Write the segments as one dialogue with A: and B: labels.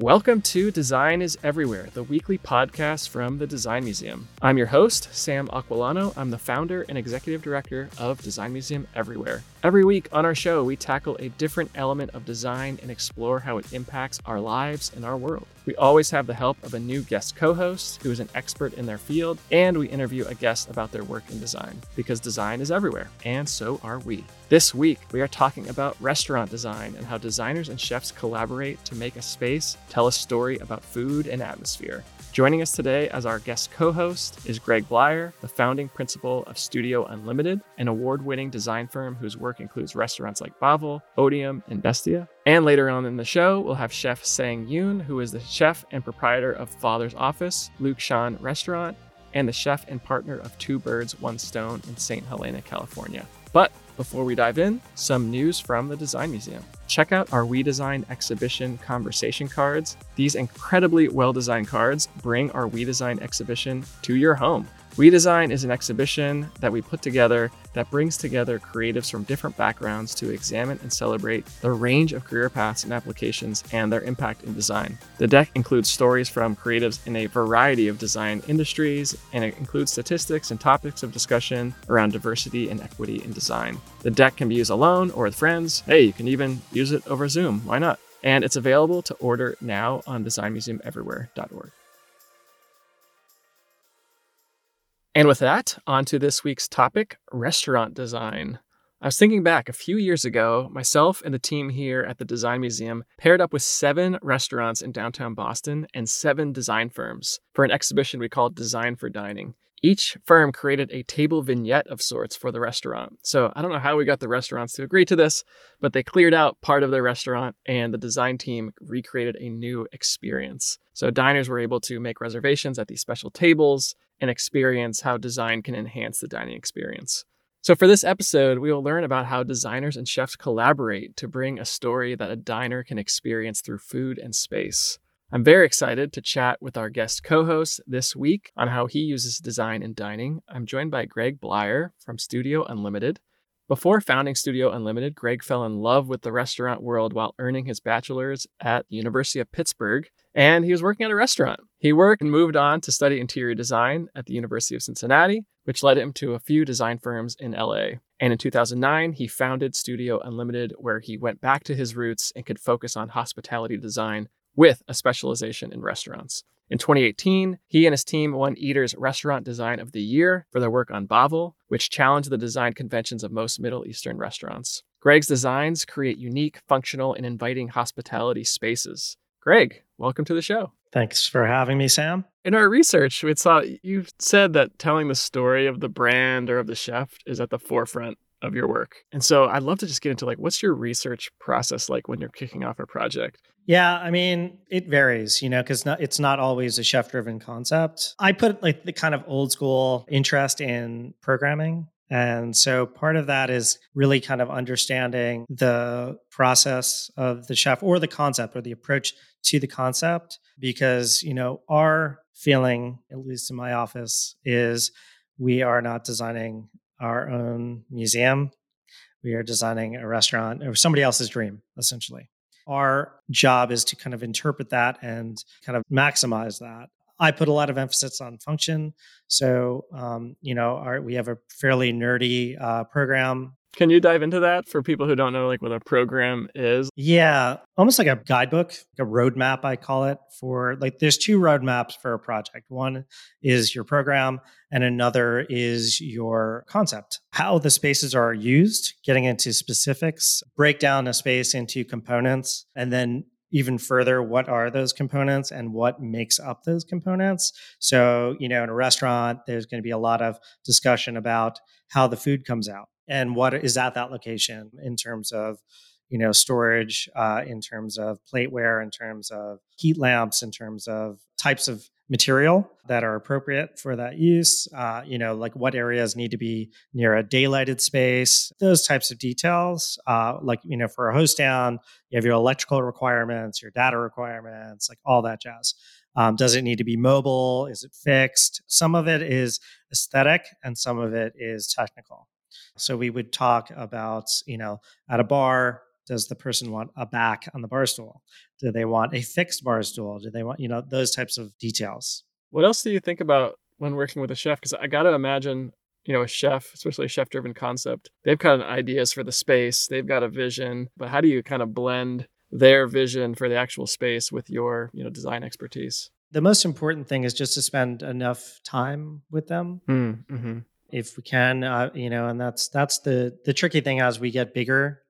A: Welcome to Design is Everywhere, the weekly podcast from the Design Museum. I'm your host, Sam Aquillano. I'm the founder and executive director of Design Museum Everywhere. Every week on our show, we tackle a different element of design and explore how it impacts our lives and our world. We always have the help of a new guest co host who is an expert in their field, and we interview a guest about their work in design because design is everywhere, and so are we. This week, we are talking about restaurant design and how designers and chefs collaborate to make a space tell a story about food and atmosphere. Joining us today as our guest co host is Greg Bleier, the founding principal of Studio Unlimited, an award winning design firm whose work includes restaurants like Bavel, Otium, and Bestia. And later on in the show, we'll have Chef Sang Yoon, who is the chef and proprietor of Father's Office, Lukshan Restaurant, and the chef and partner of Two Birds, One Stone in St. Helena, California. But before we dive in, some news from the Design Museum. Check out our We Design exhibition conversation cards. These incredibly well designed cards bring our We Design exhibition to your home. We Design is an exhibition that we put together that brings together creatives from different backgrounds to examine and celebrate the range of career paths and applications and their impact in design. The deck includes stories from creatives in a variety of design industries, and it includes statistics and topics of discussion around diversity and equity in design. The deck can be used alone or with friends. Hey, you can even use it over Zoom. Why not? And it's available to order now on designmuseumeverywhere.org. And with that, on to this week's topic restaurant design. I was thinking back a few years ago, myself and the team here at the Design Museum paired up with seven restaurants in downtown Boston and seven design firms for an exhibition we called Design for Dining. Each firm created a table vignette of sorts for the restaurant. So I don't know how we got the restaurants to agree to this, but they cleared out part of their restaurant and the design team recreated a new experience. So diners were able to make reservations at these special tables and experience how design can enhance the dining experience. So, for this episode, we will learn about how designers and chefs collaborate to bring a story that a diner can experience through food and space. I'm very excited to chat with our guest co host this week on how he uses design in dining. I'm joined by Greg Bleier from Studio Unlimited. Before founding Studio Unlimited, Greg fell in love with the restaurant world while earning his bachelor's at the University of Pittsburgh, and he was working at a restaurant. He worked and moved on to study interior design at the University of Cincinnati, which led him to a few design firms in LA. And in 2009, he founded Studio Unlimited, where he went back to his roots and could focus on hospitality design with a specialization in restaurants. In 2018, he and his team won Eater's Restaurant Design of the Year for their work on Bavel, which challenged the design conventions of most Middle Eastern restaurants. Greg's designs create unique, functional, and inviting hospitality spaces. Greg, welcome to the show.
B: Thanks for having me, Sam.
A: In our research, we saw you said that telling the story of the brand or of the chef is at the forefront of your work. And so I'd love to just get into like what's your research process like when you're kicking off a project?
B: Yeah, I mean, it varies, you know, because it's not always a chef driven concept. I put like the kind of old school interest in programming. And so part of that is really kind of understanding the process of the chef or the concept or the approach to the concept. Because, you know, our feeling, at least in my office, is we are not designing our own museum. We are designing a restaurant or somebody else's dream, essentially. Our job is to kind of interpret that and kind of maximize that. I put a lot of emphasis on function. So, um, you know, our, we have a fairly nerdy uh, program
A: can you dive into that for people who don't know like what a program is?
B: Yeah, almost like a guidebook, a roadmap I call it for like there's two roadmaps for a project. One is your program and another is your concept. How the spaces are used, getting into specifics, break down a space into components and then even further what are those components and what makes up those components. So you know in a restaurant there's going to be a lot of discussion about how the food comes out and what is at that location in terms of you know storage uh, in terms of plateware in terms of heat lamps in terms of types of material that are appropriate for that use uh, you know like what areas need to be near a daylighted space those types of details. Uh, like you know for a host down you have your electrical requirements your data requirements like all that jazz. Um, does it need to be mobile? Is it fixed? Some of it is aesthetic and some of it is technical. So we would talk about, you know, at a bar, Does the person want a back on the bar stool? Do they want a fixed bar stool? Do they want, you know, those types of details?
A: What else do you think about when working with a chef? Because I got to imagine, you know, a chef, especially a chef driven concept, they've got ideas for the space, they've got a vision, but how do you kind of blend their vision for the actual space with your, you know, design expertise?
B: The most important thing is just to spend enough time with them.
A: Mm, mm-hmm.
B: If we can, uh, you know, and that's that's the the tricky thing as we get bigger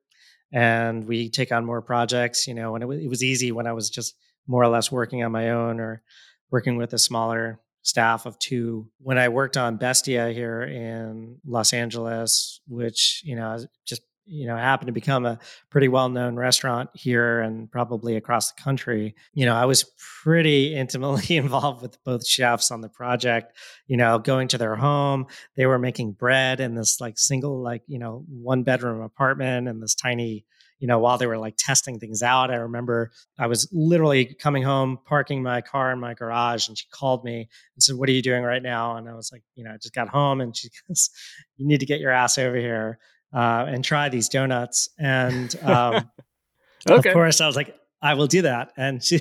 B: and we take on more projects. You know, and it, w- it was easy when I was just more or less working on my own or working with a smaller staff of two. When I worked on Bestia here in Los Angeles, which you know just you know happened to become a pretty well-known restaurant here and probably across the country you know i was pretty intimately involved with both chefs on the project you know going to their home. They were making bread in this like single like you know one bedroom apartment and this tiny you know while they were like testing things out. I remember i was literally coming home parking my car in my garage and she called me and said what are you doing right now? And i was like you know i just got home and she goes you need to get your ass over here uh, and try these donuts. And um, okay. of course, I was like, I will do that. And she,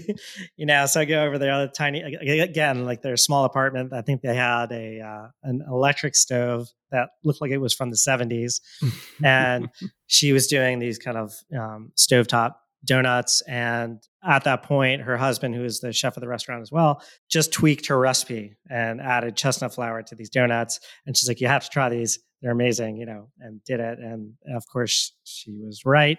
B: you know, so I go over there, the tiny again, like their small apartment. I think they had a uh, an electric stove that looked like it was from the '70s, and she was doing these kind of um, stovetop donuts. And at that point, her husband, who is the chef of the restaurant as well, just tweaked her recipe and added chestnut flour to these donuts. And she's like, "You have to try these." They're amazing, you know, and did it. And of course, she was right.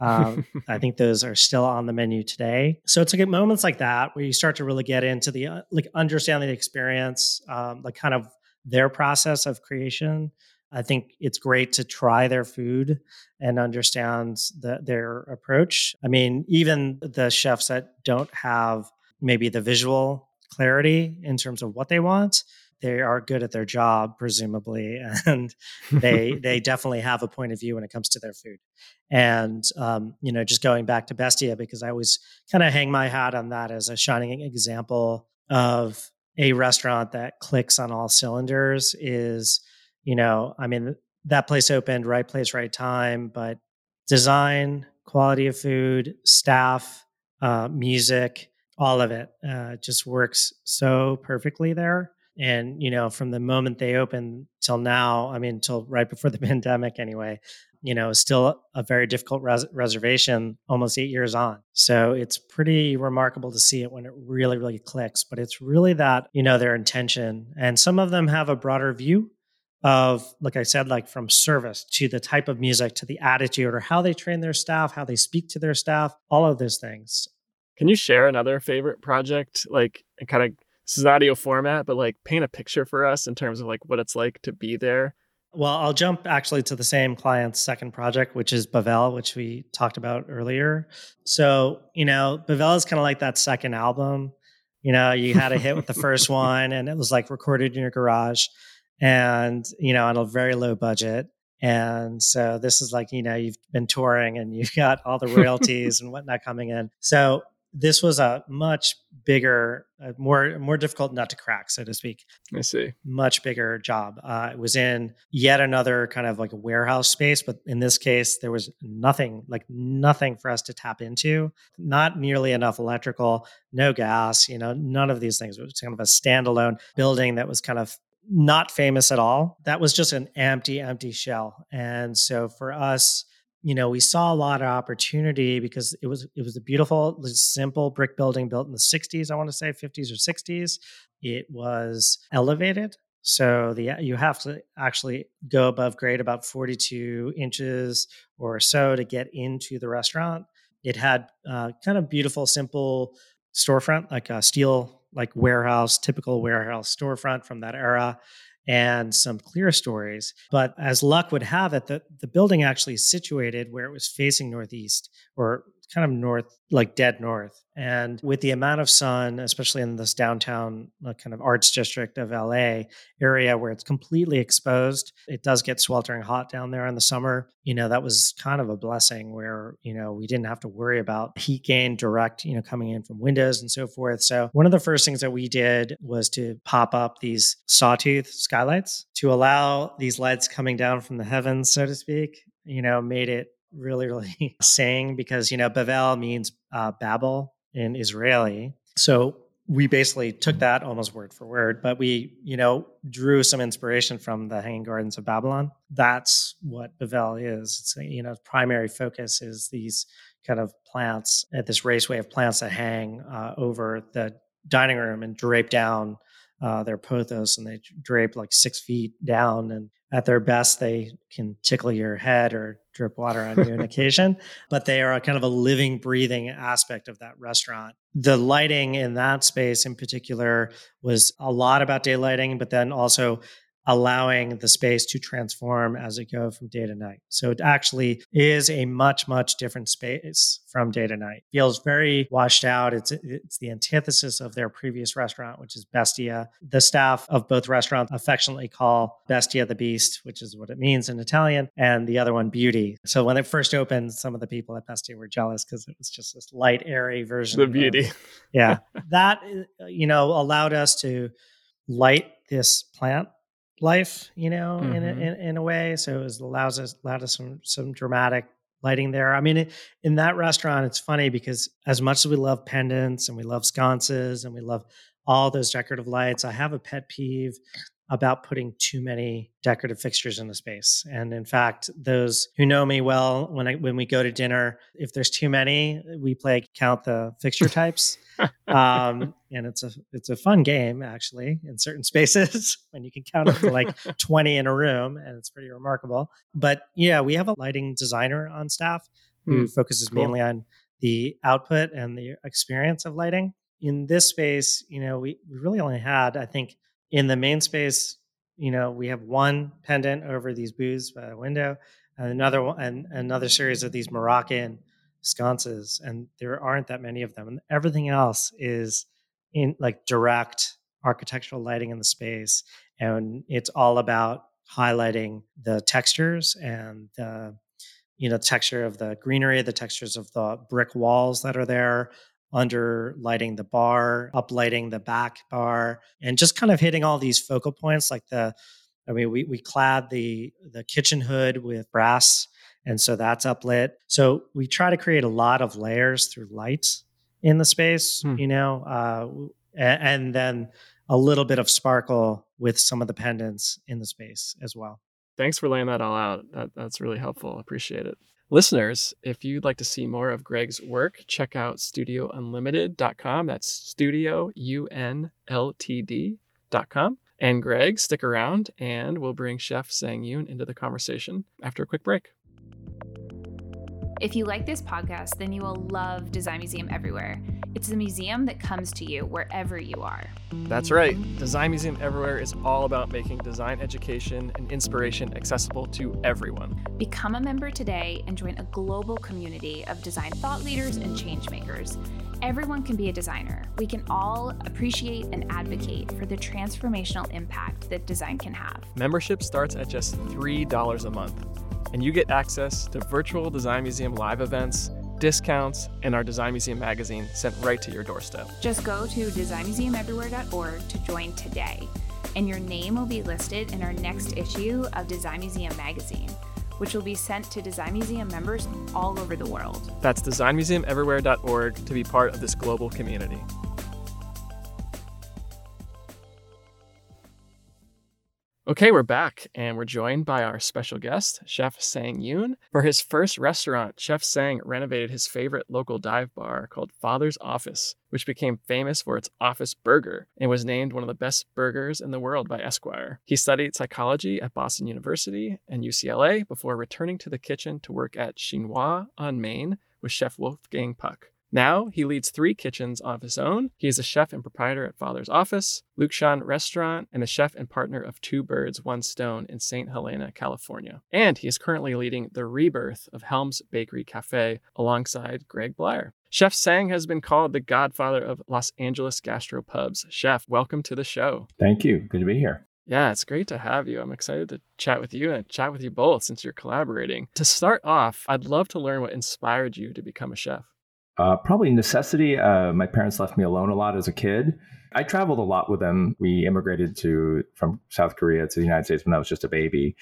B: Um, I think those are still on the menu today. So it's like moments like that where you start to really get into the uh, like understanding the experience, um, like kind of their process of creation. I think it's great to try their food and understand the, their approach. I mean, even the chefs that don't have maybe the visual clarity in terms of what they want, they are good at their job presumably and they they definitely have a point of view when it comes to their food. And um, you know just going back to bestia because i always kind of hang my hat on that as a shining example of a restaurant that clicks on all cylinders is you know i mean that place opened right place right time but design quality of food staff uh, music all of it uh, just works so perfectly there and you know from the moment they opened till now i mean till right before the pandemic anyway you know still a very difficult res- reservation almost eight years on. So it's pretty remarkable to see it when it really really clicks but it's really that you know their intention and some of them have a broader view of like i said like from service to the type of music to the attitude or how they train their staff how they speak to their staff all of those things.
A: Can you share another favorite project like kind of this is audio format, but like paint a picture for us in terms of like what it's like to be there.
B: Well, I'll jump actually to the same client's second project, which is Bavel, which we talked about earlier. So, you know, Bavel is kind of like that second album. You know, you had a hit with the first one and it was like recorded in your garage and, you know, on a very low budget. And so this is like, you know, you've been touring and you've got all the royalties and whatnot coming in. So this was a much bigger, uh, more more difficult nut to crack, so to speak.
A: I see.
B: Much bigger job. Uh, it was in yet another kind of like a warehouse space, but in this case, there was nothing, like nothing for us to tap into. Not nearly enough electrical, no gas. You know, none of these things. It was kind of a standalone building that was kind of not famous at all. That was just an empty, empty shell. And so for us, you know, we saw a lot of opportunity because it was it was a beautiful, simple brick building built in the 60s, I want to say 50s or 60s. It was elevated. So the you have to actually go above grade about 42 inches or so to get into the restaurant. It had uh, kind of beautiful, simple storefront, like a steel, like warehouse, typical warehouse storefront from that era and some clerestories. But as luck would have it, the, the building actually is situated where it was facing northeast or kind of north, like dead north. And with the amount of sun, especially in this downtown kind of arts district of LA area where it's completely exposed, it does get sweltering hot down there in the summer. You know, that was kind of a blessing where, you know, we didn't have to worry about heat gain direct, you know, coming in from windows and so forth. So one of the first things that we did was to pop up these sawtooth skylights to allow these lights coming down from the heavens, so to speak, you know, made it really, really saying because, you know, Bavel means uh, Babel in Israeli. So we basically took that almost word for word, but we, you know, drew some inspiration from the Hanging Gardens of Babylon. That's what Bavel is. It's, you know, primary focus is these kind of plants at this raceway of plants that hang uh, over the dining room and drape down uh, their pothos and they drape like six feet down and at their best, they can tickle your head or drip water on you on occasion, but they are a kind of a living, breathing aspect of that restaurant. The lighting in that space in particular was a lot about daylighting, but then also allowing the space to transform as it go from day to night. So it actually is a much much different space from day to night. Feels very washed out. It's it's the antithesis of their previous restaurant, which is Bestia. The staff of both restaurants affectionately call Bestia the Beast, which is what it means in Italian, and the other one Beauty. So when it first opened, some of the people at Bestia were jealous because it was just this light, airy version.
A: The Beauty.
B: Of, yeah, that uh, you know allowed us to light this plant life, you know, mm-hmm. in, a, mm-hmm. in, in a way. So it was, allows us allowed us some some dramatic lighting there. I mean, in that restaurant, it's funny because as much as we love pendants and we love sconces and we love all those decorative lights, I have a pet peeve about putting too many decorative fixtures in the space. And in fact, those who know me well, when I when we go to dinner, if there's too many, we play count the fixture types. um, and it's a it's a fun game actually in certain spaces when you can count up to like 20 in a room, and it's pretty remarkable. But yeah, we have a lighting designer on staff who mm, focuses cool. mainly on the output and the experience of lighting. In this space, you know, we, we really only had, I think, in the main space, you know, we have one pendant over these booths by a window, and another one, and another series of these Moroccan sconces, and there aren't that many of them. And everything else is in like direct architectural lighting in the space, and it's all about highlighting the textures and the you know texture of the greenery, the textures of the brick walls that are there, under lighting the bar, uplighting the back bar, and just kind of hitting all these focal points like the I mean, we we clad the the kitchen hood with brass, and so that's uplit. So we try to create a lot of layers through lights in the space, hmm. you know, uh, and, and then a little bit of sparkle with some of the pendants in the space as well.
A: Thanks for laying that all out. That, that's really helpful. Appreciate it. Listeners, if you'd like to see more of Greg's work, check out studiounlimited.com. That's studio, U-N-L-T-D.com. And Greg, stick around and we'll bring Chef Sang Yoon into the conversation after a quick break.
C: If you like this podcast, then you will love Design Museum Everywhere. It's a museum that comes to you wherever you are.
A: That's right. Design Museum Everywhere is all about making design education and inspiration accessible to everyone.
C: Become a member today and join a global community of design thought leaders and change makers. Everyone can be a designer. We can all appreciate and advocate for the transformational impact that design can have.
A: Membership starts at just $3 a month and you get access to virtual Design Museum live events, discounts, and our Design Museum magazine sent right to your doorstep.
C: Just go to designmuseumeverywhere.org to join today, and your name will be listed in our next issue of Design Museum magazine which will be sent to Design Museum members all over the world.
A: That's designmuseumeverywhere.org to be part of this global community. Okay, we're back and we're joined by our special guest, Chef Sang Yoon. For his first restaurant, Chef Sang renovated his favorite local dive bar called Father's Office, which became famous for its office burger and was named one of the best burgers in the world by Esquire. He studied psychology at Boston University and UCLA before returning to the kitchen to work at Chinois on Main with Chef Wolfgang Puck. Now he leads three kitchens of his own. He is a chef and proprietor at Father's Office, Lukshan Restaurant, and the chef and partner of Two Birds, One Stone in St. Helena, California. And he is currently leading the rebirth of Helms Bakery Cafe alongside Greg Bleier. Chef Sang has been called the godfather of Los Angeles gastropubs. Chef, welcome to the show.
D: Thank you. Good to be here.
A: Yeah, it's great to have you. I'm excited to chat with you and chat with you both since you're collaborating. To start off, I'd love to learn what inspired you to become a chef.
D: Uh, probably necessity. Uh, my parents left me alone a lot as a kid. I traveled a lot with them. We immigrated to from South Korea to the United States when I was just a baby.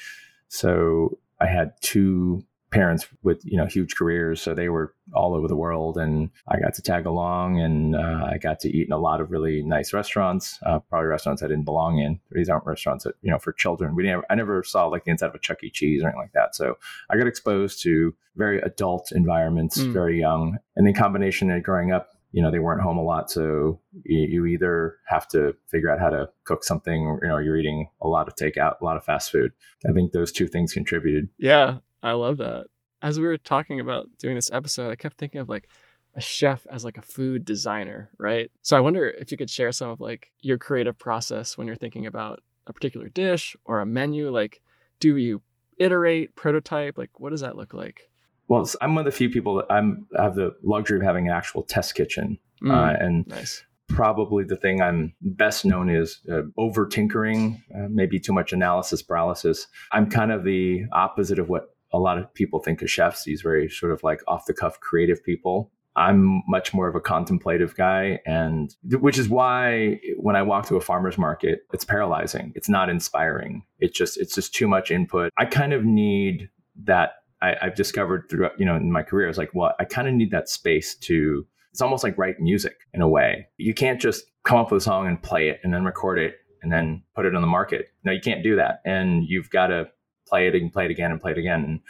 D: So I had two parents with you know huge careers, so they were all over the world, and I got to tag along, and uh, I got to eat in a lot of really nice restaurants, uh, probably restaurants I didn't belong in. These aren't restaurants that you know for children. We never, I never saw like the inside of a Chuck E. Cheese or anything like that. So I got exposed to very adult environments, mm. very young, and in combination of growing up you know they weren't home a lot so you, you, either have to figure out how to cook something or you know you're eating a lot of takeout a lot of fast food i think those two things contributed
A: yeah i love that as we were talking about doing this episode i kept thinking of like a chef as like a food designer right so i wonder if you could share some of like your creative process when you're thinking about a particular dish or a menu like do you iterate prototype like what does that look like
D: well, I'm one of the few people that I'm I have the luxury of having an actual test kitchen, mm, uh, and nice. probably the thing I'm best known is uh, over tinkering, uh, maybe too much analysis paralysis. I'm kind of the opposite of what a lot of people think of chefs. These very sort of like off the cuff creative people. I'm much more of a contemplative guy, and which is why when I walk to a farmer's market, it's paralyzing. It's not inspiring. It's just it's just too much input. I kind of need that I, have discovered throughout, you know, in my career is like, well, I kind of need that space to, it's almost like write music in a way. You can't just come up with a song and play it and then record it and then put it on the market. No, you can't do that. And you've got to play it and play it again and play it again. And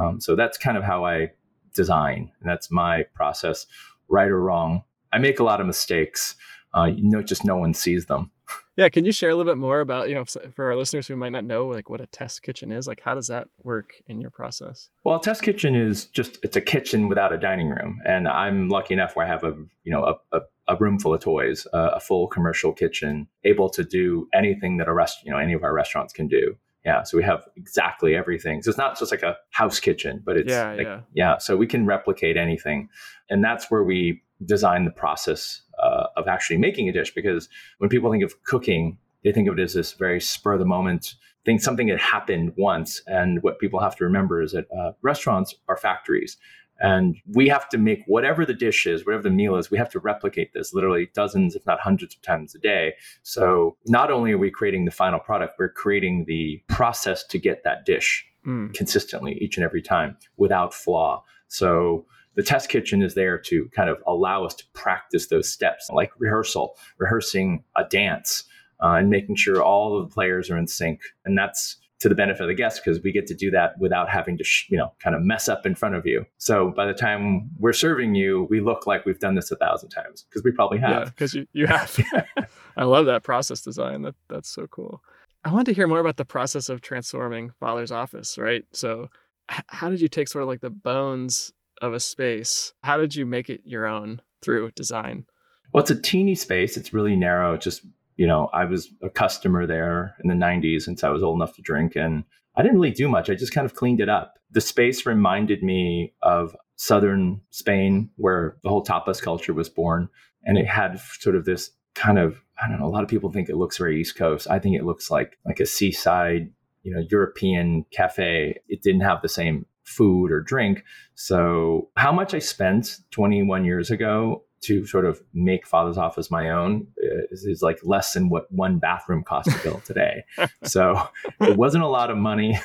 D: um, so that's kind of how I design. And that's my process, right or wrong. I make a lot of mistakes. Uh, you know, just no one sees them.
A: Yeah, can you share a little bit more about, you know, for our listeners who might not know like what a test kitchen is, like how does that work in your process?
D: Well, a test kitchen is just it's a kitchen without a dining room, and I'm lucky enough where I have a, you know, a, a, a room full of toys, uh, a full commercial kitchen, able to do anything that a rest, you know, any of our restaurants can do. Yeah, so we have exactly everything. So it's not just like a house kitchen, but it's
A: yeah,
D: like,
A: yeah.
D: yeah. So we can replicate anything, and that's where we design the process uh, of actually making a dish because when people think of cooking, they think of it as this very spur of the moment thing, something that happened once. And what people have to remember is that uh, restaurants are factories. And we have to make whatever the dish is, whatever the meal is, we have to replicate this literally dozens, if not hundreds of times a day. So not only are we creating the final product, we're creating the process to get that dish mm. consistently each and every time without flaw. So the test kitchen is there to kind of allow us to practice those steps like rehearsal, rehearsing a dance, uh, and making sure all of the players are in sync. And that's to the benefit of the guests because we get to do that without having to, sh- you know, kind of mess up in front of you. So by the time we're serving you, we look like we've done this a thousand times because we probably have. Yeah,
A: because you, you have. I love that process design. That that's so cool. I wanted to hear more about the process of transforming Father's Office, right? So, h- how did you take sort of like the bones of a space. How did you make it your own through design?
D: Well, it's a teeny space. It's really narrow. It's just, you know, I was a customer there in the 90s since I was old enough to drink. And I didn't really do much. I just kind of cleaned it up. The space reminded me of southern Spain, where the whole tapas culture was born. And it had sort of this kind of, I don't know, a lot of people think it looks very East Coast. I think it looks like like a seaside, you know, European cafe. It didn't have the same food or drink. So, how much I spent 21 years ago to sort of make Father's Office my own is, is like less than what one bathroom costs to build today. so, it wasn't a lot of money.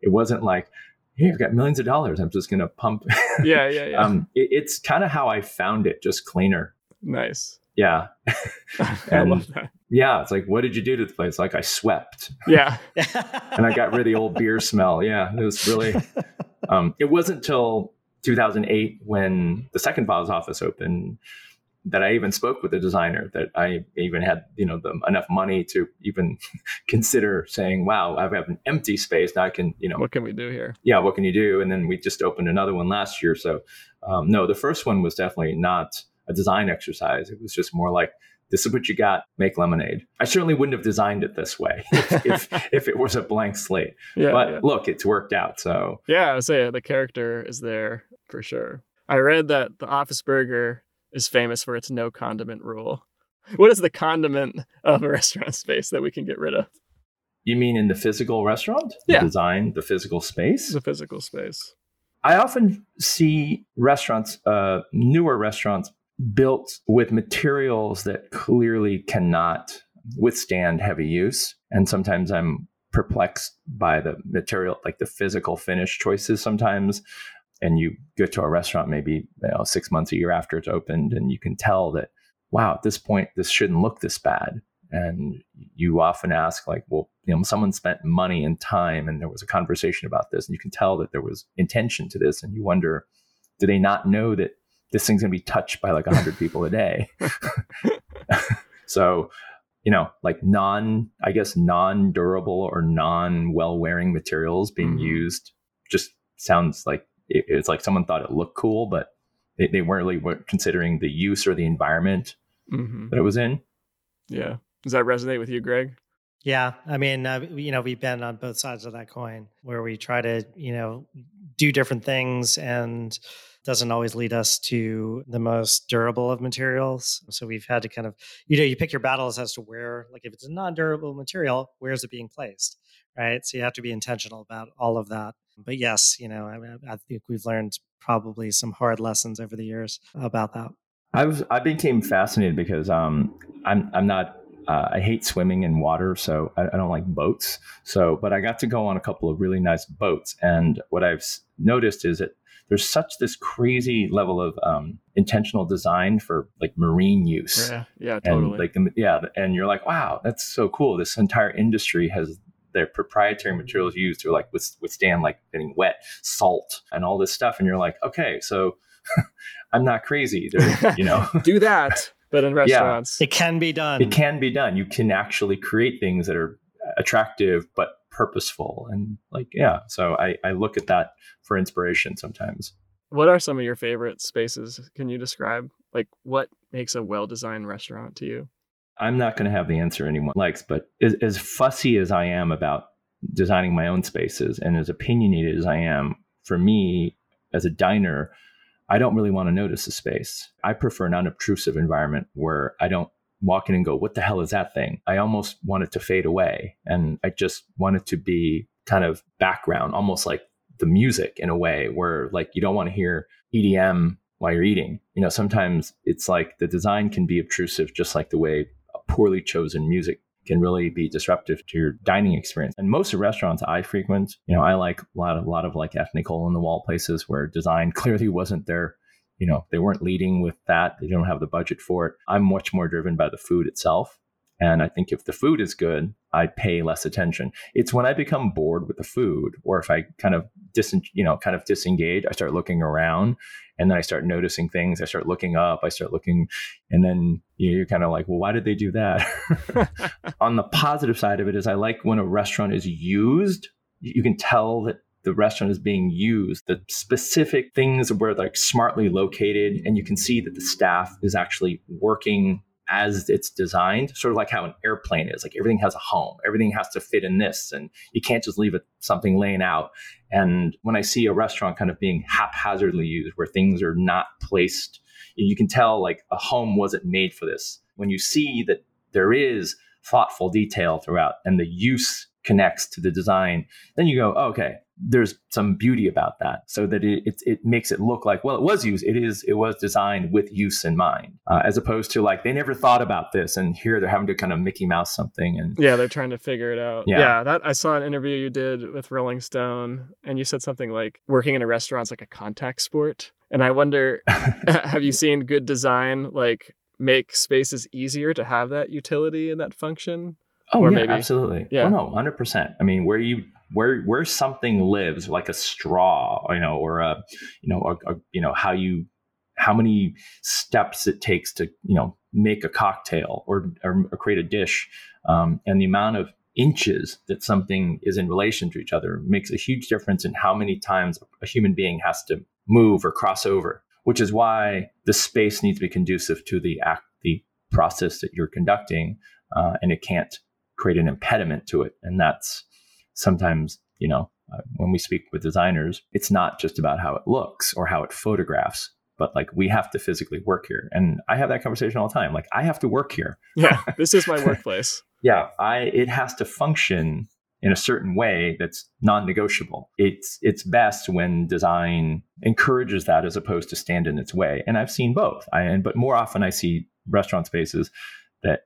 D: it wasn't like, hey, I've got millions of dollars. I'm just going to pump.
A: yeah, yeah, yeah. Um,
D: it, it's kind of how I found it, just cleaner.
A: Nice.
D: Yeah. and yeah, it's like, what did you do to the place? Like I swept.
A: Yeah.
D: and I got rid of the old beer smell. Yeah. It was really, um, it wasn't until 2008 when the second Father's Office opened that I even spoke with the designer that I even had, you know, the, enough money to even consider saying, wow, I have an empty space. Now I can, you know,
A: what can we do here?
D: Yeah. What can you do? And then we just opened another one last year. So, um, no, the first one was definitely not a design exercise. It was just more like, this is what you got, make lemonade. I certainly wouldn't have designed it this way if, if, if, it was a blank slate. Yeah, but yeah. look, it's worked out. So
A: yeah, I would say the character is there for sure. I read that the office burger is famous for its no condiment rule. What is the condiment of a restaurant space that we can get rid of?
D: You mean in the physical restaurant?
A: Yeah.
D: The design, the physical space?
A: The physical space.
D: I often see restaurants, uh, newer restaurants, built with materials that clearly cannot withstand heavy use. And sometimes I'm perplexed by the material, like the physical finish choices sometimes. And you go to a restaurant maybe you know, six months, a year after it's opened, and you can tell that, wow, at this point, this shouldn't look this bad. And you often ask, like, well, you know, someone spent money and time, and there was a conversation about this, and you can tell that there was intention to this, and you wonder, do they not know that this thing's going to be touched by like 100 people a day? so you know, like non, I guess, non durable or non well wearing materials being mm-hmm. used just sounds like it, it's like someone thought it looked cool, but they, they weren't really considering the use or the environment mm-hmm. that it was in.
A: Yeah. Does that resonate with you, Greg?
B: Yeah. I mean, uh, you know, we've been on both sides of that coin where we try to, you know, do different things and, doesn't always lead us to the most durable of materials. So we've had to kind of, you know, you pick your battles as to where, like if it's a non durable material, where is it being placed? Right. So you have to be intentional about all of that. But yes, you know, I, I think we've learned probably some hard lessons over the years about that.
D: I was I became fascinated because um, I'm I'm not uh, I hate swimming in water, so I, I, don't like boats. So, but I got to go on a couple of really nice boats, and what I've noticed is that there's such this crazy level of um, intentional design for like marine use.
A: Yeah, yeah, totally.
D: And like the, yeah, and you're like, wow, that's so cool. This entire industry has their proprietary mm-hmm. materials used to like withstand like getting wet, salt, and all this stuff. And you're like, okay, so I'm not crazy. you know,
A: do that. But in restaurants,
B: yeah, it can be done.
D: It can be done. You can actually create things that are attractive but purposeful and like yeah so i i look at that for inspiration sometimes
A: what are some of your favorite spaces can you describe like what makes a well-designed restaurant to you
D: i'm not going to have the answer anyone likes but as, as fussy as i am about designing my own spaces and as opinionated as i am for me as a diner I don't really want to notice the space. I prefer an unobtrusive environment where I don't walk in and go, what the hell is that thing? I almost want it to fade away. And I just want it to be kind of background, almost like the music in a way where like you don't want to hear EDM while you're eating. You know, sometimes it's like the design can be obtrusive, just like the way a poorly chosen music can really be disruptive to your dining experience. And most of the restaurants I frequent, you know, I like a lot of a lot of like ethnic hole in the wall places where design clearly wasn't there. You know they weren't leading with that. They don't have the budget for it. I'm much more driven by the food itself and i think if the food is good i pay less attention. It's when i become bored with the food or if i kind of dis you know kind of disengage i start looking around and then i start noticing things i start looking up i start looking and then you're kind of like well why did they do that? On the positive side of it is i like when a restaurant is used. You can tell that the restaurant is being used, the specific things were like smartly located, and you can see that the staff is actually working as it's designed, sort of like how an airplane is. Like everything has a home, everything has to fit in this, and you can't just leave it something laying out. And when I see a restaurant kind of being haphazardly used, where things are not placed, you can tell like a home wasn't made for this. When you see that there is thoughtful detail throughout and the use connects to the design, then you go, oh, okay, there's some beauty about that so that it, it, it, makes it look like well it was used it is it was designed with use in mind uh, as opposed to like they never thought about this and here they're having to kind of mickey mouse something and
A: yeah they're trying to figure it out yeah. yeah that i saw an interview you did with rolling stone and you said something like working in a restaurant's like a contact sport and i wonder have you seen good design like make spaces easier to have that utility and that function
D: Oh or yeah, maybe, absolutely. Yeah, oh, no, hundred percent. I mean, where you where where something lives, like a straw, you know, or a you know, a, a, you know how you how many steps it takes to you know make a cocktail or or, or create a dish, um, and the amount of inches that something is in relation to each other makes a huge difference in how many times a human being has to move or cross over. Which is why the space needs to be conducive to the act, the process that you're conducting, uh, and it can't create an impediment to it. And that's sometimes, you know, uh, when we speak with designers, it's not just about how it looks or how it photographs, but like we have to physically work here. And I have that conversation all the time. Like I have to work here.
A: Yeah, this is my workplace.
D: yeah, I it has to function in a certain way that's non-negotiable. It's it's best when design encourages that as opposed to stand in its way. And I've seen both. I and but more often I see restaurant spaces that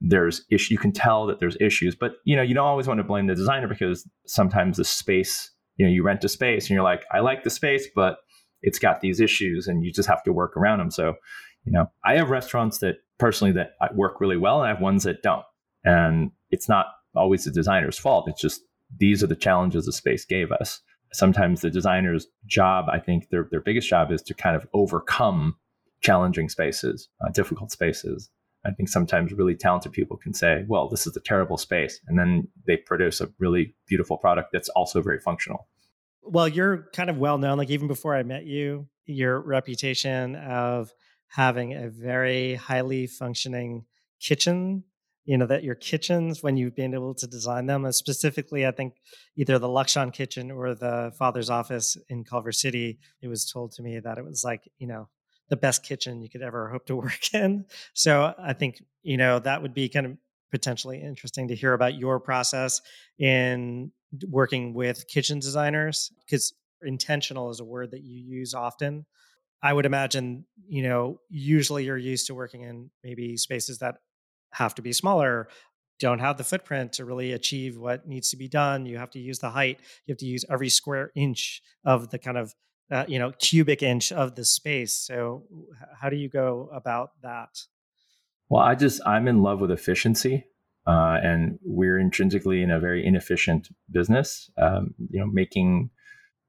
D: there's issue. You can tell that there's issues, but you know, you don't always want to blame the designer because sometimes the space, you know, you rent a space and you're like, I like the space, but it's got these issues, and you just have to work around them. So, you know, I have restaurants that personally that work really well, and I have ones that don't, and it's not always the designer's fault. It's just these are the challenges the space gave us. Sometimes the designer's job, I think their their biggest job is to kind of overcome challenging spaces, uh, difficult spaces. I think sometimes really talented people can say, well, this is a terrible space. And then they produce a really beautiful product that's also very functional.
B: Well, you're kind of well known, like even before I met you, your reputation of having a very highly functioning kitchen you know that your kitchens when you've been able to design them uh, specifically i think either the Lukshan kitchen or the father's office in culver city it was told to me that it was like you know the best kitchen you could ever hope to work in. So i think you know that would be kind of potentially interesting to hear about your process in working with kitchen designers because intentional is a word that you use often. I would imagine you know usually you're used to working in maybe spaces that have to be smaller don't have the footprint to really achieve what needs to be done. You have to use the height. You have to use every square inch of the kind of uh, you know cubic inch of the space. So how do you go about that?
D: Well i just i'm in love with efficiency uh, and we're intrinsically in a very inefficient business. Um, you know making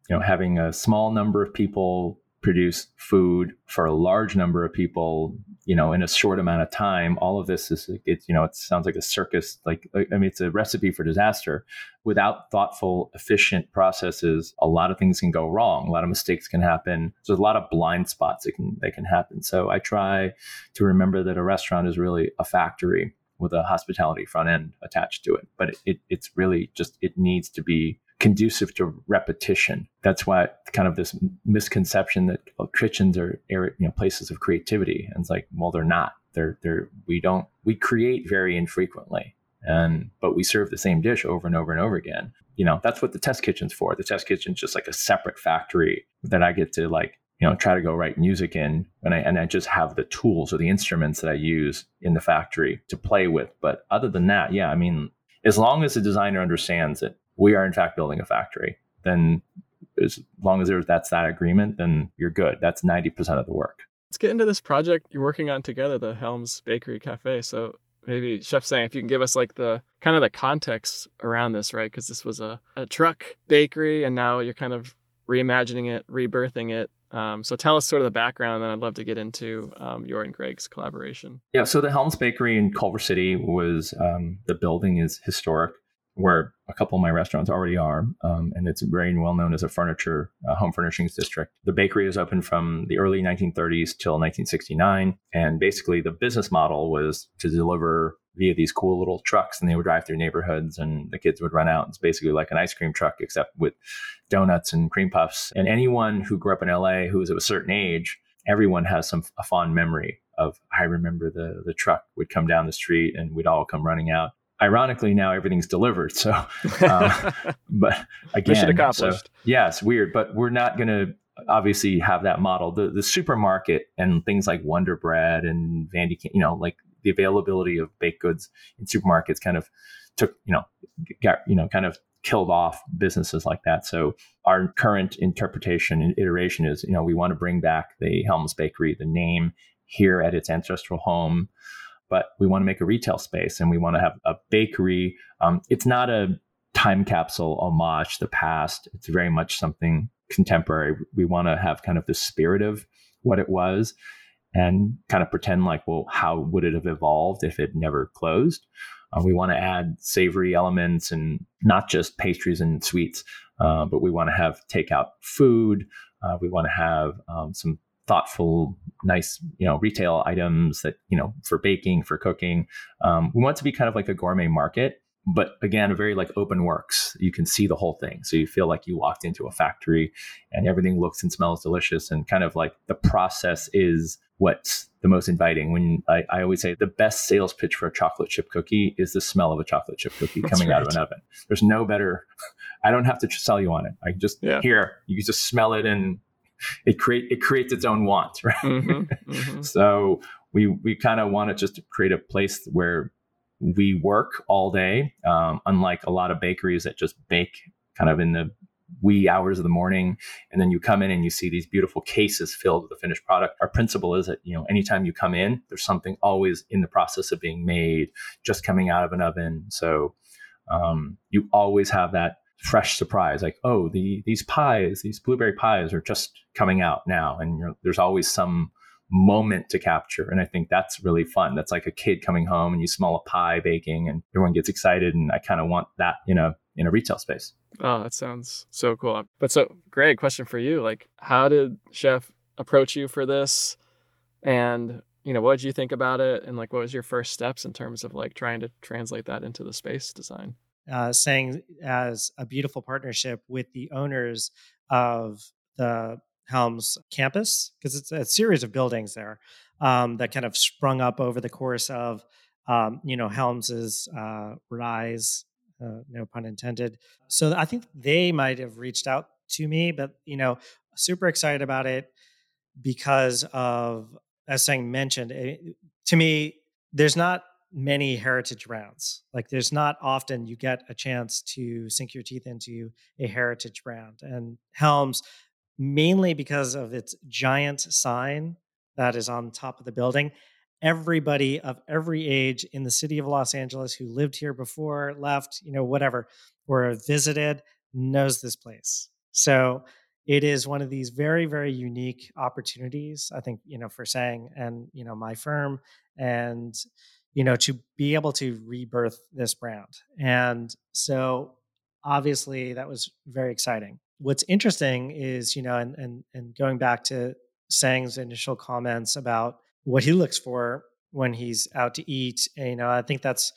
D: you know having a small number of people produce food for a large number of people you know in a short amount of time all of this is it you know it sounds like a circus like i mean it's a recipe for disaster. Without thoughtful efficient processes a lot of things can go wrong. A lot of mistakes can happen. There's a lot of blind spots that can that can happen. So i try to remember that a restaurant is really a factory with a hospitality front end attached to it. But it, it it's really just it needs to be conducive to repetition. That's why kind of this misconception that kitchens are you know places of creativity, and it's like, well, they're not. They're they're we don't we create very infrequently, and but we serve the same dish over and over and over again. You know, that's what the test kitchen's for. The test kitchen's just like a separate factory that I get to like you know try to go write music in and I and I just have the tools or the instruments that I use in the factory to play with. But other than that, yeah, I mean, as long as the designer understands it we are in fact building a factory, then as long as there's that's that agreement, then you're good. That's 90% of the work.
A: Let's get into this project you're working on together, the Helms Bakery Cafe. So maybe Chef Sang, if you can give us like the kind of the context around this, right? Because this was a, a truck bakery and now you're kind of reimagining it, rebirthing it. Um, so tell us sort of the background, and I'd love to get into um, your and Greg's collaboration.
D: Yeah, so the Helms Bakery in Culver City was um, the building is historic where a couple of my restaurants already are, um, and it's very well known as a furniture uh, home furnishings district. The bakery is open from the early 1930s till 1969, and basically the business model was to deliver via these cool little trucks, and they would drive through neighborhoods, and the kids would run out. It's basically like an ice cream truck, except with donuts and cream puffs. And anyone who grew up in LA who was of a certain age, everyone has some a fond memory of I remember the the truck would come down the street, and we'd all come running out ironically now everything's delivered. So uh, but again
A: accomplished.
D: so, yeah it's weird but we're not going to obviously have that model. The the supermarket and things like wonder bread and vandy you know like the availability of baked goods in supermarkets kind of took you know got you know kind of killed off businesses like that. So our current interpretation and iteration is you know we want to bring back the helms bakery the name here at its ancestral home but we want to make a retail space and we want to have a bakery. Um, it's not a time capsule homage to the past. It's very much something contemporary. We want to have kind of the spirit of what it was and kind of pretend like, well, how would it have evolved if it never closed? Uh, we want to add savory elements and not just pastries and sweets, uh, but we want to have takeout food. Uh, we want to have um, some thoughtful, nice, you know, retail items that, you know, for baking, for cooking. Um, we want to be kind of like a gourmet market, but again, a very like open works. You can see the whole thing. So you feel like you walked into a factory and everything looks and smells delicious and kind of like the process is what's the most inviting. When I, I always say the best sales pitch for a chocolate chip cookie is the smell of a chocolate chip cookie coming right. out of an oven. There's no better. I don't have to sell you on it. I just yeah. here you can just smell it and it create it creates its own want, right? Mm-hmm, mm-hmm. so we we kind of want to just create a place where we work all day, um, unlike a lot of bakeries that just bake kind of in the wee hours of the morning and then you come in and you see these beautiful cases filled with the finished product our principle is that you know anytime you come in there's something always in the process of being made just coming out of an oven so um, you always have that fresh surprise like oh the these pies these blueberry pies are just coming out now and there's always some moment to capture and i think that's really fun. That's like a kid coming home and you smell a pie baking and everyone gets excited and i kind of want that in a in a retail space.
A: Oh that sounds so cool. But so greg question for you like how did chef approach you for this? And you know what did you think about it? And like what was your first steps in terms of like trying to translate that into the space design
B: uh, saying as a beautiful partnership with the owners of the Helms campus because it's a series of buildings there um, that kind of sprung up over the course of um, you know Helms's uh, rise, uh, no pun intended. So I think they might have reached out to me, but you know, super excited about it because of as Sang mentioned it, eh, to me. There's not many heritage rounds. Like there's not often you get a chance to sink your teeth into a heritage brand. And Helms, mainly because of its giant sign that is on top of the building, everybody of every age in the city of Los Angeles who lived here before, left, you know, whatever, or visited knows this place. So it is one of these very very unique opportunities i think you know for Sang and you know my firm and you know, to be able to rebirth this brand. And so obviously that was very exciting. What's interesting is, you know, and and and going back to Sang's initial comments about what he looks for when he's out to eat, you know, I think that's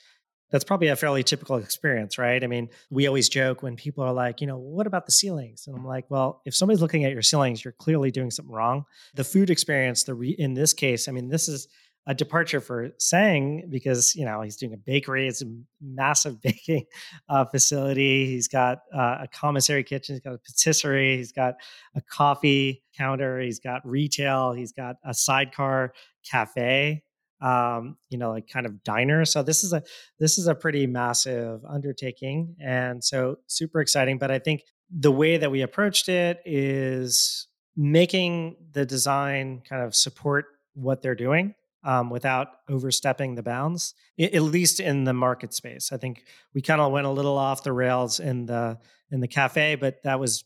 B: that's probably a fairly typical experience, right? I mean, we always joke when people are like, you know, what about the ceilings? And I'm like, well, if somebody's looking at your ceilings, you're clearly doing something wrong. The food experience, the re- in this case, I mean, this is a departure for Sang because you know he's doing a bakery. It's a massive baking uh, facility. He's got uh, a commissary kitchen. He's got a patisserie. He's got a coffee counter. He's got retail. He's got a sidecar cafe. Um, you know, like kind of diner. So this is a this is a pretty massive undertaking, and so super exciting. But I think the way that we approached it is making the design kind of support what they're doing um, without overstepping the bounds, at least in the market space. I think we kind of went a little off the rails in the in the cafe, but that was,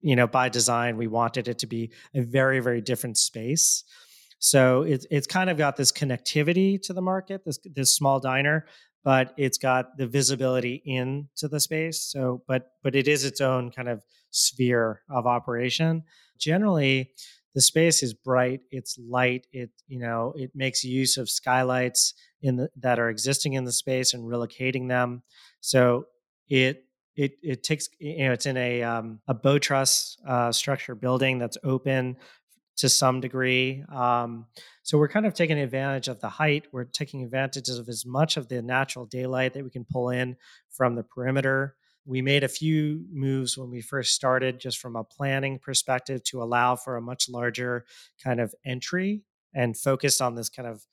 B: you know, by design. We wanted it to be a very very different space. So it's it's kind of got this connectivity to the market, this this small diner, but it's got the visibility into the space. So, but but it is its own kind of sphere of operation. Generally, the space is bright it's light it you know it makes use of skylights in the, that are existing in the space and relocating them. So it it it takes you know it's in a um, a bow truss uh, structure building that's open to some degree um, so we're kind of taking advantage of the height we're taking advantage of as much of the natural daylight that we can pull in from the perimeter we made a few moves when we first started, just from a planning perspective, to allow for a much larger kind of entry and focused on this kind of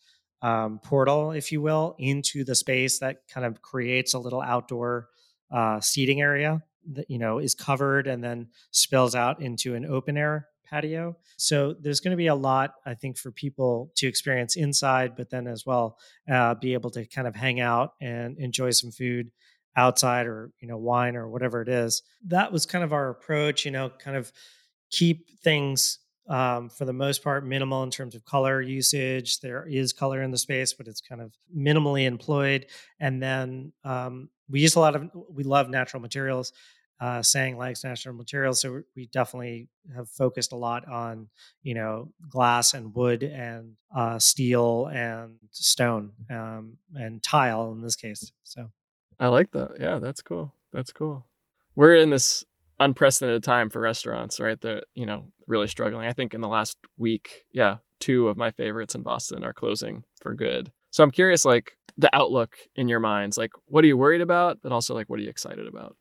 B: um, portal, if you will, into the space that kind of creates a little outdoor uh, seating area that you know is covered and then spills out into an open air patio. So there's going to be a lot, I think, for people to experience inside, but then as well uh, be able to kind of hang out and enjoy some food outside or you know wine or whatever it is. That was kind of our approach you know kind of keep things um, for the most part minimal in terms of color usage. There is color in the space but it's kind of minimally employed. And then um, we use a lot of we love natural materials. Uh, Sang likes natural materials, so we definitely have focused a lot on you know glass and wood and uh, steel and stone um, and tile in this case. So
A: I like that. Yeah, that's cool. That's cool. We're in this unprecedented time for restaurants, right? They're, you know, really struggling. I think in the last week, yeah, two of my favorites in Boston are closing for good. So I'm curious, like the outlook in your minds, like what are you worried about, but also like what are you excited about?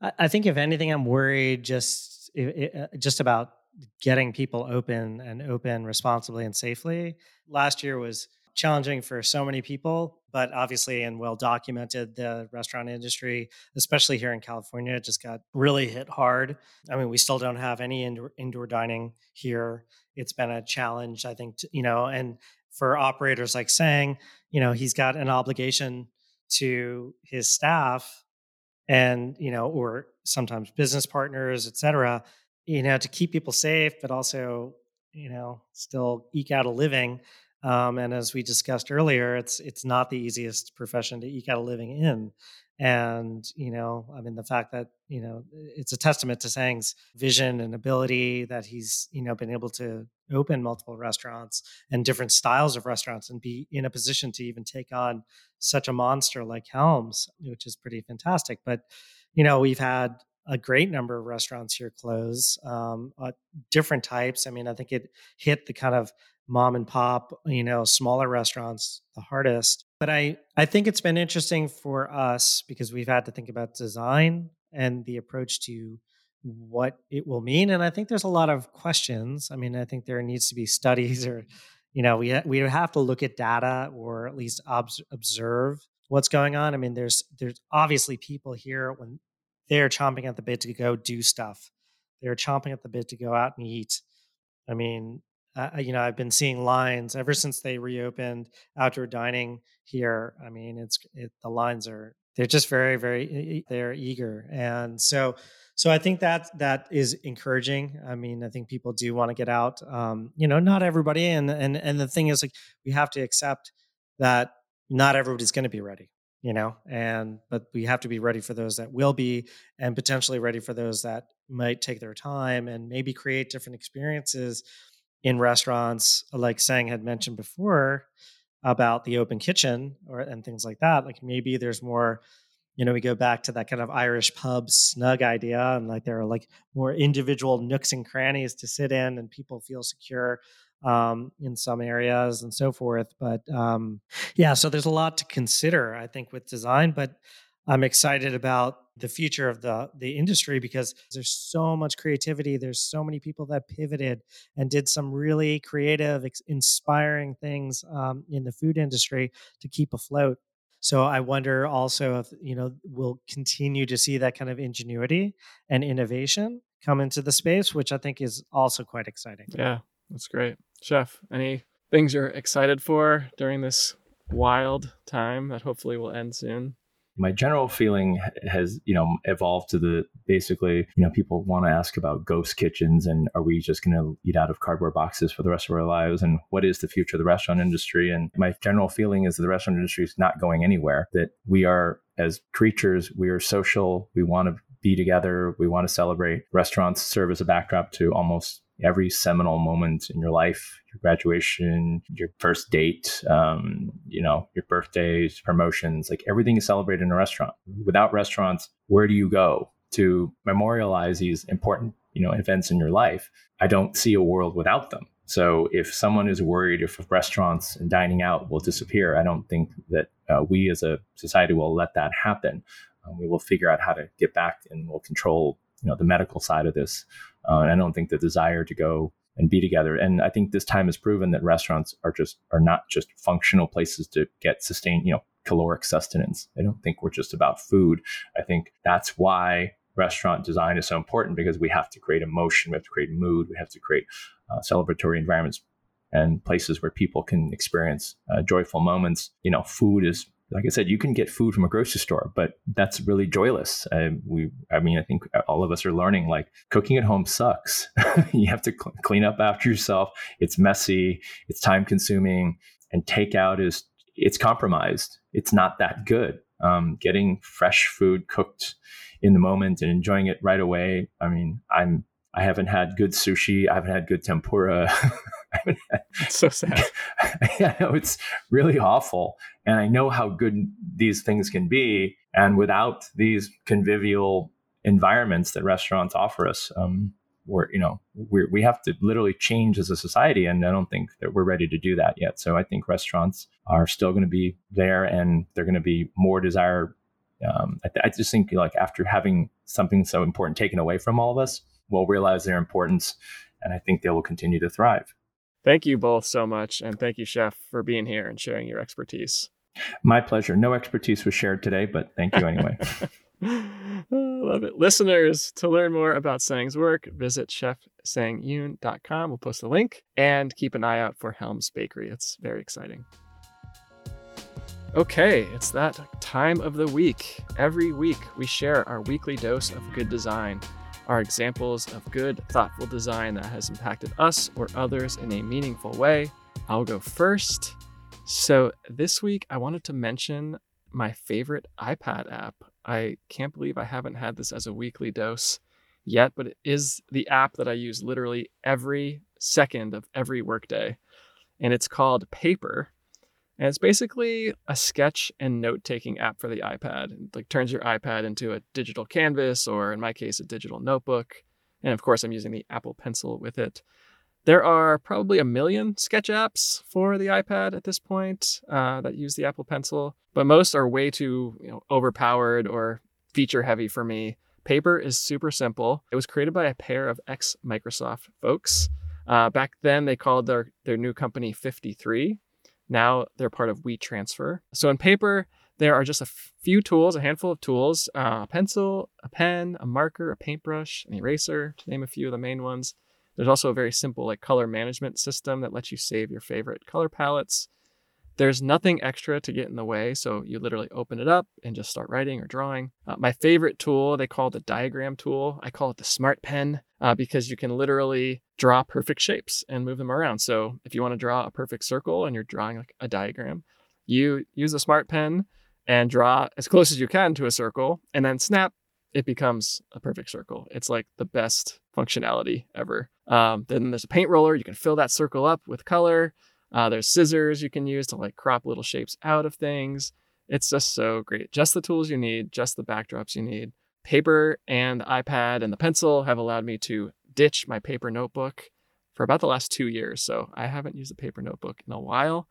B: I think if anything, I'm worried just uh, just about getting people open and open responsibly and safely. Last year was challenging for so many people but obviously and well documented the restaurant industry especially here in california just got really hit hard. I mean we still don't have any indoor, indoor dining here. It's been a challenge i think to, you know and for operators like Sang you know he's got an obligation to his staff and you know or sometimes business partners et cetera you know to keep people safe but also you know still eke out a living um, and as we discussed earlier, it's it's not the easiest profession to eke out a living in. And you know, I mean, the fact that you know it's a testament to Sang's vision and ability that he's you know been able to open multiple restaurants and different styles of restaurants and be in a position to even take on such a monster like Helms, which is pretty fantastic. But you know, we've had a great number of restaurants here close, um, uh, different types. I mean, I think it hit the kind of mom and pop, you know, smaller restaurants the hardest. But I I think it's been interesting for us because we've had to think about design and the approach to what it will mean and I think there's a lot of questions. I mean, I think there needs to be studies or you know, we ha- we have to look at data or at least ob- observe what's going on. I mean, there's there's obviously people here when they're chomping at the bit to go do stuff. They're chomping at the bit to go out and eat. I mean, uh, you know, I've been seeing lines ever since they reopened outdoor dining here. I mean, it's it, the lines are they're just very very they're eager, and so so I think that that is encouraging. I mean, I think people do want to get out. Um, you know, not everybody, and and and the thing is, like, we have to accept that not everybody's going to be ready you know and but we have to be ready for those that will be and potentially ready for those that might take their time and maybe create different experiences in restaurants, like Sang had mentioned before about the open kitchen or and things like that. Like maybe there's more, you know, we go back to that kind of Irish pub snug idea, and like there are like more individual nooks and crannies to sit in, and people feel secure um, in some areas and so forth. But um, yeah, so there's a lot to consider, I think, with design. But I'm excited about the future of the the industry because there's so much creativity there's so many people that pivoted and did some really creative inspiring things um, in the food industry to keep afloat. So i wonder also if you know we'll continue to see that kind of ingenuity and innovation come into the space which i think is also quite exciting.
A: Yeah that's great. Chef any things you're excited for during this wild time that hopefully will end soon
D: my general feeling has you know evolved to the basically you know people want to ask about ghost kitchens and are we just going to eat out of cardboard boxes for the rest of our lives and what is the future of the restaurant industry? And my general feeling is that the restaurant industry is not going anywhere that we are as creatures we are social we want to be together we want to celebrate restaurants serve as a backdrop to almost every seminal moment in your life your graduation your first date um, you know your birthdays promotions like everything is celebrated in a restaurant. Without restaurants where do you go to memorialize these important you know events in your life? I don't see a world without them. So if someone is worried if restaurants and dining out will disappear i don't think that uh, we as a society will let that happen. Um, we will figure out how to get back and we'll control you know the medical side of this uh, and I don't think the desire to go and be together. And I think this time has proven that restaurants are just are not just functional places to get sustained, you know, caloric sustenance. I don't think we're just about food. I think that's why restaurant design is so important because we have to create emotion, we have to create mood, we have to create uh, celebratory environments and places where people can experience uh, joyful moments. You know, food is like I said, you can get food from a grocery store, but that's really joyless. I, we, I mean, I think all of us are learning like cooking at home sucks. you have to cl- clean up after yourself. It's messy. It's time consuming, and takeout is it's compromised. It's not that good. Um, getting fresh food cooked in the moment and enjoying it right away. I mean, I'm I haven't had good sushi. I haven't had good tempura.
A: it's so sad.
D: yeah, it's really awful. And I know how good these things can be. And without these convivial environments that restaurants offer us, um, we're, you know, we we have to literally change as a society. And I don't think that we're ready to do that yet. So I think restaurants are still going to be there and they're going to be more desired. Um, I, th- I just think like after having something so important taken away from all of us, we'll realize their importance. And I think they will continue to thrive.
A: Thank you both so much. And thank you, Chef, for being here and sharing your expertise.
D: My pleasure. No expertise was shared today, but thank you anyway.
A: Oh, love it. Listeners, to learn more about Sang's work, visit chefsangyoon.com. We'll post the link and keep an eye out for Helms Bakery. It's very exciting. Okay, it's that time of the week. Every week, we share our weekly dose of good design, our examples of good, thoughtful design that has impacted us or others in a meaningful way. I'll go first. So, this week, I wanted to mention my favorite iPad app. I can't believe I haven't had this as a weekly dose yet, but it is the app that I use literally every second of every workday. And it's called Paper. And it's basically a sketch and note taking app for the iPad. It like turns your iPad into a digital canvas, or in my case, a digital notebook. And of course, I'm using the Apple Pencil with it. There are probably a million sketch apps for the iPad at this point uh, that use the Apple Pencil, but most are way too you know, overpowered or feature heavy for me. Paper is super simple. It was created by a pair of ex Microsoft folks. Uh, back then, they called their, their new company FiftyThree. Now they're part of WeTransfer. So in paper, there are just a few tools, a handful of tools uh, a pencil, a pen, a marker, a paintbrush, an eraser, to name a few of the main ones. There's also a very simple like color management system that lets you save your favorite color palettes. There's nothing extra to get in the way, so you literally open it up and just start writing or drawing. Uh, my favorite tool, they call the diagram tool. I call it the smart pen uh, because you can literally draw perfect shapes and move them around. So if you want to draw a perfect circle and you're drawing like a diagram, you use a smart pen and draw as close as you can to a circle and then snap it becomes a perfect circle. It's like the best functionality ever. Um, then there's a paint roller. You can fill that circle up with color. Uh, there's scissors you can use to like crop little shapes out of things. It's just so great. Just the tools you need, just the backdrops you need. Paper and the iPad and the pencil have allowed me to ditch my paper notebook for about the last two years. So I haven't used a paper notebook in a while.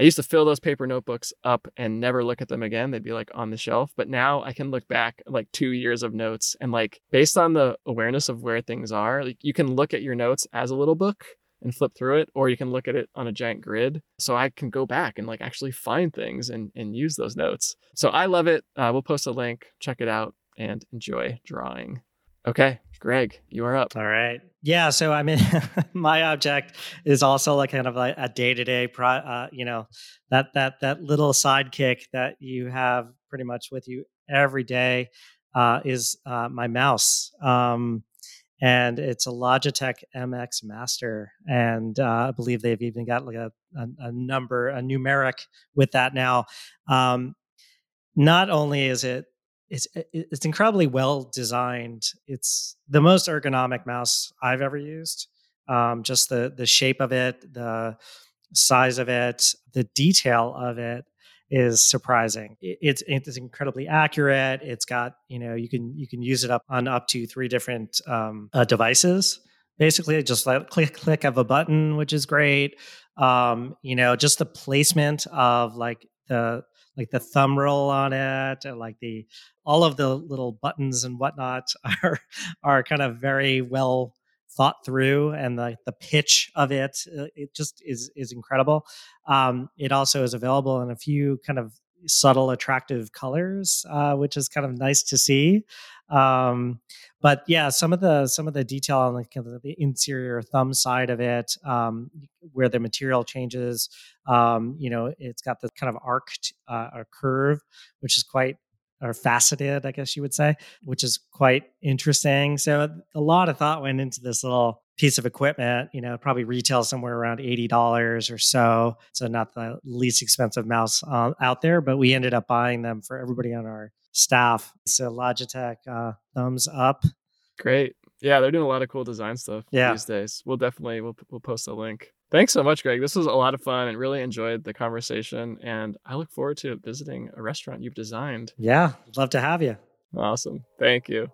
A: I used to fill those paper notebooks up and never look at them again. They'd be like on the shelf. But now I can look back like two years of notes and like based on the awareness of where things are, like you can look at your notes as a little book and flip through it, or you can look at it on a giant grid. So I can go back and like actually find things and, and use those notes. So I love it. Uh, we'll post a link, check it out, and enjoy drawing. Okay, Greg, you are up.
B: All right. Yeah. So I mean, my object is also like kind of like a day to day, you know, that that that little sidekick that you have pretty much with you every day uh, is uh, my mouse. Um, and it's a Logitech MX Master, and uh, I believe they've even got like a, a, a number, a numeric with that now. Um, not only is it it's it's incredibly well designed. It's the most ergonomic mouse I've ever used. Um, just the the shape of it, the size of it, the detail of it is surprising. It's it's incredibly accurate. It's got you know you can you can use it up on up to three different um, uh, devices. Basically, just like click click of a button, which is great. Um, you know, just the placement of like the like the thumb roll on it and like the all of the little buttons and whatnot are are kind of very well thought through and the, the pitch of it uh, it just is is incredible. Um, it also is available in a few kind of subtle attractive colors uh, which is kind of nice to see um, but yeah some of the some of the detail on the, kind of the interior thumb side of it um, where the material changes um, you know it's got this kind of arced uh, curve which is quite or faceted, I guess you would say, which is quite interesting. So a lot of thought went into this little piece of equipment. You know, probably retail somewhere around eighty dollars or so. So not the least expensive mouse uh, out there, but we ended up buying them for everybody on our staff. So Logitech, uh, thumbs up.
A: Great. Yeah, they're doing a lot of cool design stuff yeah. these days. We'll definitely we'll we'll post a link. Thanks so much, Greg. This was a lot of fun and really enjoyed the conversation. And I look forward to visiting a restaurant you've designed.
B: Yeah, love to have you.
A: Awesome. Thank you.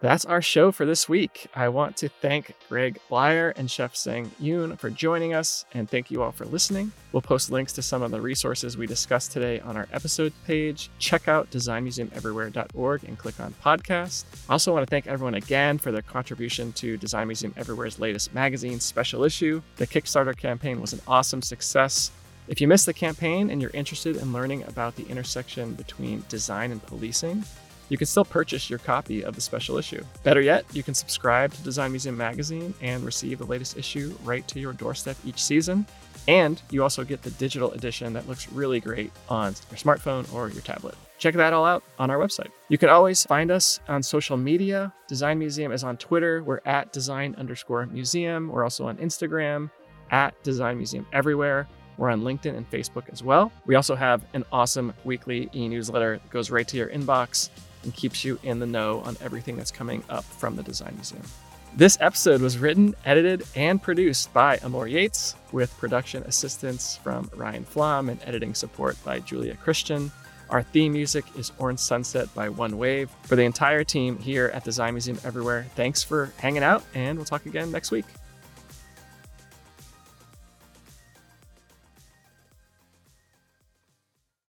A: That's our show for this week. I want to thank Greg Bleier and Chef Sang Yoon for joining us, and thank you all for listening. We'll post links to some of the resources we discussed today on our episode page. Check out designmuseumeverywhere.org and click on podcast. I also want to thank everyone again for their contribution to Design Museum Everywhere's latest magazine special issue. The Kickstarter campaign was an awesome success. If you missed the campaign and you're interested in learning about the intersection between design and policing, you can still purchase your copy of the special issue. Better yet, you can subscribe to Design Museum magazine and receive the latest issue right to your doorstep each season. And you also get the digital edition that looks really great on your smartphone or your tablet. Check that all out on our website. You can always find us on social media. Design Museum is on Twitter. We're at design underscore museum. We're also on Instagram at Design Museum Everywhere. We're on LinkedIn and Facebook as well. We also have an awesome weekly e newsletter that goes right to your inbox and keeps you in the know on everything that's coming up from the Design Museum. This episode was written, edited, and produced by Amor Yates, with production assistance from Ryan Flom and editing support by Julia Christian. Our theme music is Orange Sunset by One Wave. For the entire team here at Design Museum Everywhere, thanks for hanging out, and we'll talk again next week.